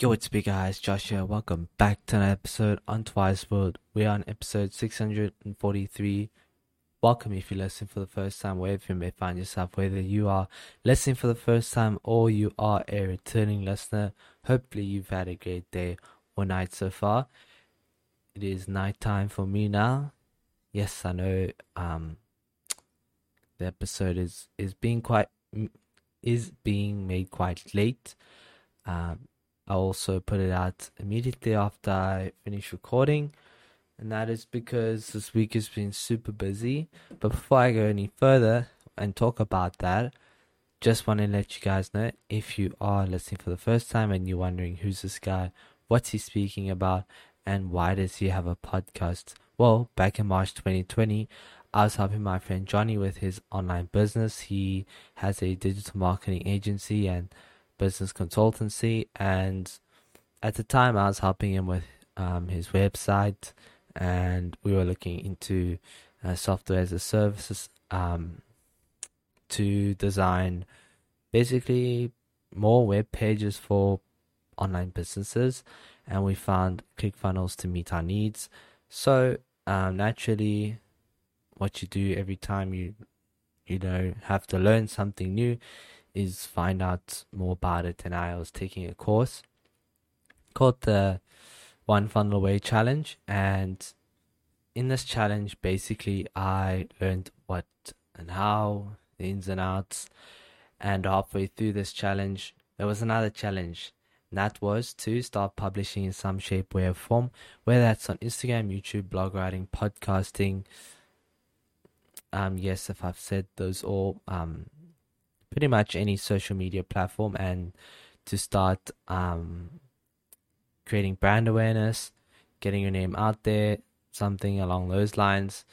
Yo, what's big guys? Josh here. Welcome back to an episode on Twice World. We're on episode 643. Welcome if you listen for the first time, wherever you may find yourself, whether you are listening for the first time or you are a returning listener. Hopefully, you've had a great day or night so far. It is night time for me now. Yes, I know. Um, the episode is is being quite is being made quite late. Um, I also put it out immediately after I finish recording, and that is because this week has been super busy. But before I go any further and talk about that, just want to let you guys know if you are listening for the first time and you're wondering who's this guy, what's he speaking about, and why does he have a podcast? Well, back in March 2020, I was helping my friend Johnny with his online business. He has a digital marketing agency and business consultancy, and at the time I was helping him with um, his website, and we were looking into uh, software as a service um, to design basically more web pages for online businesses, and we found ClickFunnels to meet our needs. So um, naturally, what you do every time you you know have to learn something new is find out more about it. And I was taking a course called the One Funnel Away Challenge. And in this challenge, basically, I learned what and how, the ins and outs. And halfway through this challenge, there was another challenge. And that was to start publishing in some shape, way, or form, whether that's on Instagram, YouTube, blog writing, podcasting. Um, yes, if I've said those all, um, pretty much any social media platform and to start um, creating brand awareness, getting your name out there, something along those lines.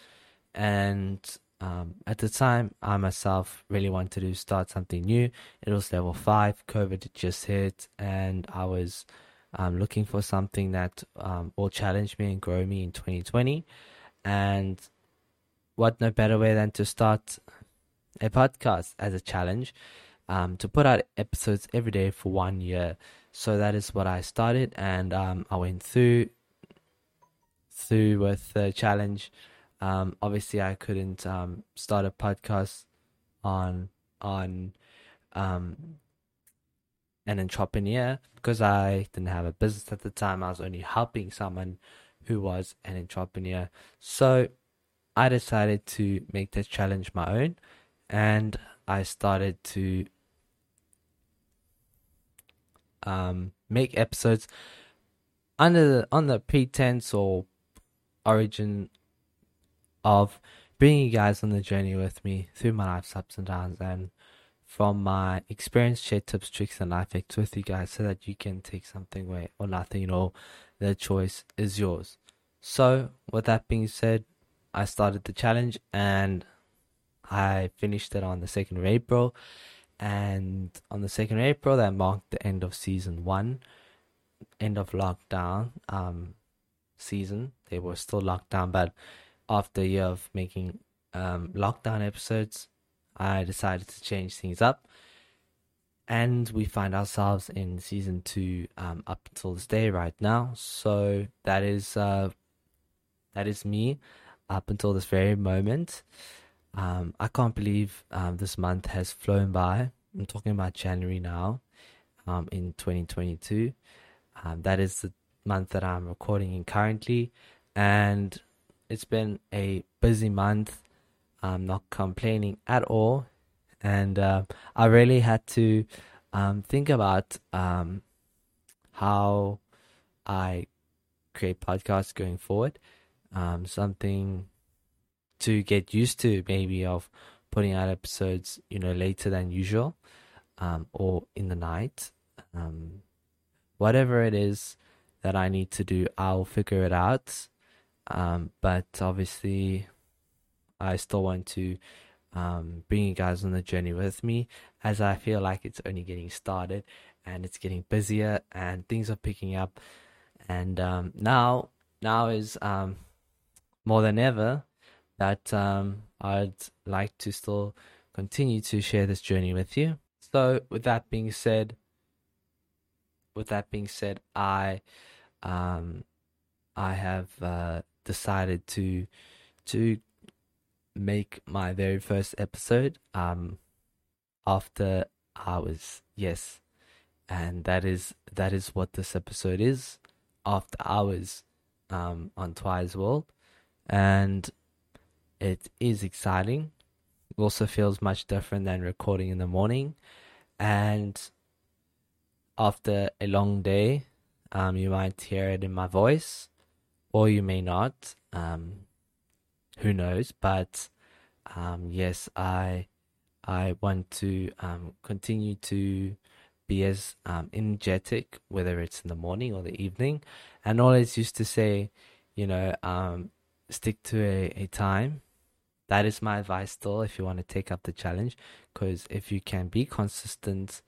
And um, at the time, I myself really wanted to start something new. It was level five, COVID just hit, and I was um, looking for something that um, will challenge me and grow me in 2020. And what no better way than to start a podcast as a challenge um, to put out episodes every day for one year. So that is what I started, and um, I went through through with the challenge. Um, obviously, I couldn't um, start a podcast on on um, an entrepreneur because I didn't have a business at the time. I was only helping someone who was an entrepreneur. So I decided to make this challenge my own and I started to um, make episodes under the on the pretense or origin of bringing you guys on the journey with me through my life's ups and downs and from my experience share tips tricks and life hacks with you guys so that you can take something away or nothing you know the choice is yours. So with that being said i started the challenge and I finished it on the 2nd of April. And on the 2nd of April, that marked the end of season one, end of lockdown um, season. They were still locked down, but after a year of making um, lockdown episodes, I decided to change things up. And we find ourselves in season two um, up until this day right now. So that is uh, that is me up until this very moment. Um, I can't believe um, this month has flown by. I'm talking about January now, um, in 2022. Um, that is the month that I'm recording in currently, and it's been a busy month. I'm not complaining at all, and uh, I really had to um, think about um, how I create podcasts going forward. something to get used to maybe of putting out episodes, you know, later than usual, um, or in the night. Um, whatever it is that I need to do, I'll figure it out. Um, but obviously, I still want to um, bring you guys on the journey with me as I feel like it's only getting started and it's getting busier and things are picking up. And um, now, now is um, more than ever that um, I'd like to still continue to share this journey with you. So, with that being said, with that being said, I um, I have uh, decided to to make my very first episode um, after hours. Yes, and that is that is what this episode is after hours um, on Twice World, and it is exciting. It also feels much different than recording in the morning, and after a long day, um, you might hear it in my voice, or you may not. Um, who knows? But um, yes, I I want to um, continue to be as um, energetic, whether it's in the morning or the evening. And always used to say, you know, um, stick to a, a time. That is my advice still if you want to take up the challenge. Because if you can be consistent,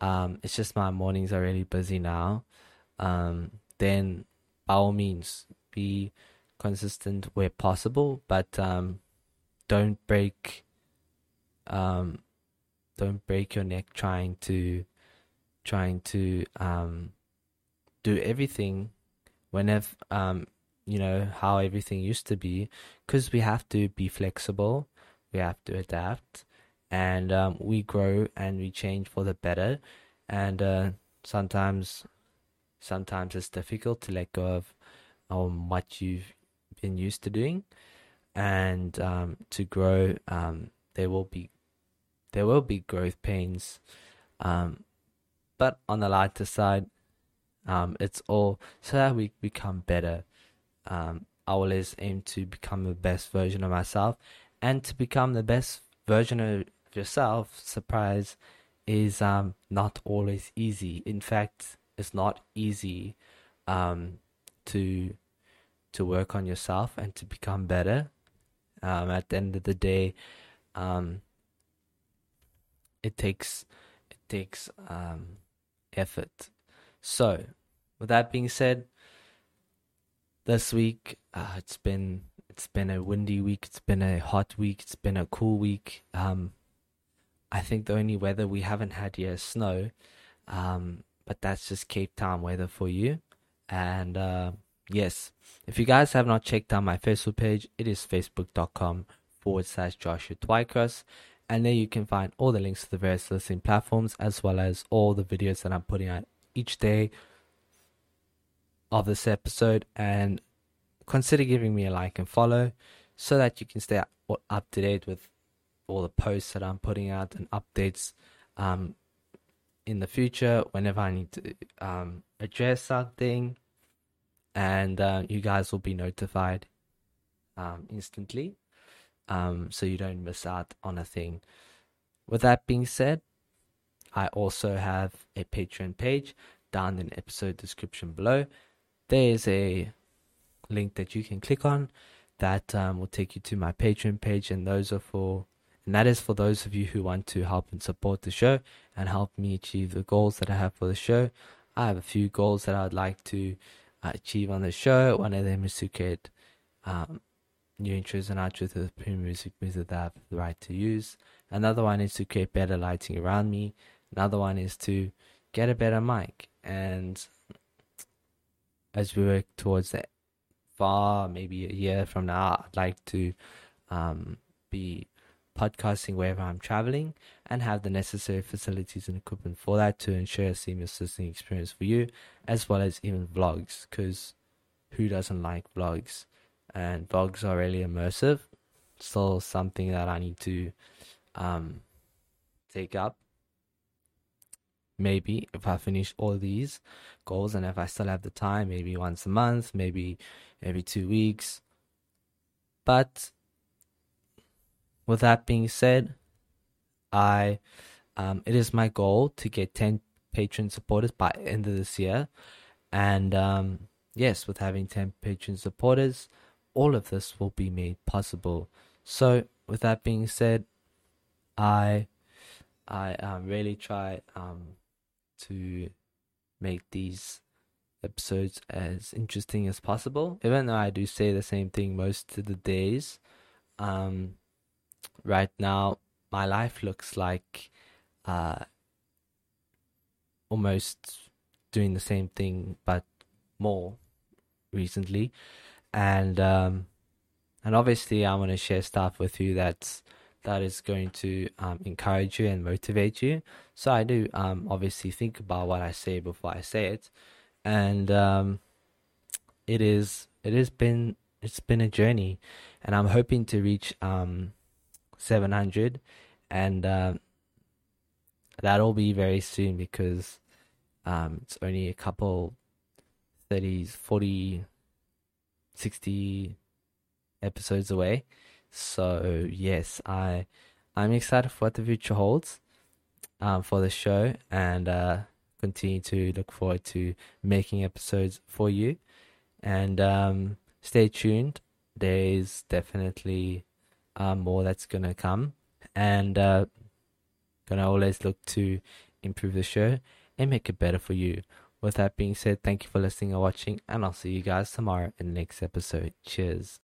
um, it's just my mornings are really busy now. Um, then by all means, be consistent where possible, but um, don't break um, don't break your neck trying to trying to um, do everything whenever um, you know how everything used to be because we have to be flexible we have to adapt and um, we grow and we change for the better and uh, sometimes sometimes it's difficult to let go of um, what you've been used to doing and um, to grow um, there will be there will be growth pains um, but on the lighter side um, it's all so that we become better um, I always aim to become the best version of myself. And to become the best version of yourself surprise is um, not always easy. In fact it's not easy um, to to work on yourself and to become better. Um, at the end of the day um, it takes it takes um, effort. So with that being said this week. Uh, it's been it's been a windy week. It's been a hot week. It's been a cool week. Um, i think the only weather we haven't had yet is snow. Um, but that's just cape town weather for you. And uh, yes if you guys have not checked out my facebook page it is facebook.com forward slash joshua twycross. And there you can find all the links to the various listening platforms as well as all the videos that i'm putting out each day of this episode and consider giving me a like and follow so that you can stay up to date with all the posts that I'm putting out and updates um, in the future whenever I need to um, address something. And uh, you guys will be notified um, instantly um, so you don't miss out on a thing. With that being said, I also have a Patreon page down in episode description below there is a link that you can click on that um, will take you to my Patreon page, and those are for and that is for those of you who want to help and support the show and help me achieve the goals that I have for the show. I have a few goals that I'd like to uh, achieve on the show. One of them is to create um, new intros and outros the premium music music that I have the right to use. Another one is to create better lighting around me. Another one is to get a better mic. And as we work towards that far, maybe a year from now, I'd like to um, be podcasting wherever I'm traveling and have the necessary facilities and equipment for that to ensure a seamless listening experience for you, as well as even vlogs, because who doesn't like vlogs? And vlogs are really immersive. Still something that I need to um, take up maybe if I finish all these goals and if I still have the time, maybe once a month, maybe every two weeks. But with that being said, I um, it is my goal to get 10 Patreon supporters by end of this year. And um, yes, with having 10 Patreon supporters, all of this will be made possible. So with that being said, I I um, really try um, to make these episodes as interesting as possible. Even though I do say the same thing most of the days, um, right now my life looks like uh, almost doing the same thing but more recently, and um, and obviously I want to share stuff with you that's that is going to um, encourage you and motivate you. So I do um, obviously think about what I say before I say it, and um, it is it has been it's been a journey, and I'm hoping to reach um, 700, and uh, that'll be very soon because um, it's only a couple 30s, 40, 60 episodes away. So yes, I I'm excited for what the future holds um, for the show and uh, continue to look forward to making episodes for you. And um, stay tuned. There's definitely uh, more that's gonna come, and uh, gonna always look to improve the show and make it better for you. With that being said, thank you for listening or watching, and I'll see you guys tomorrow in the next episode. Cheers.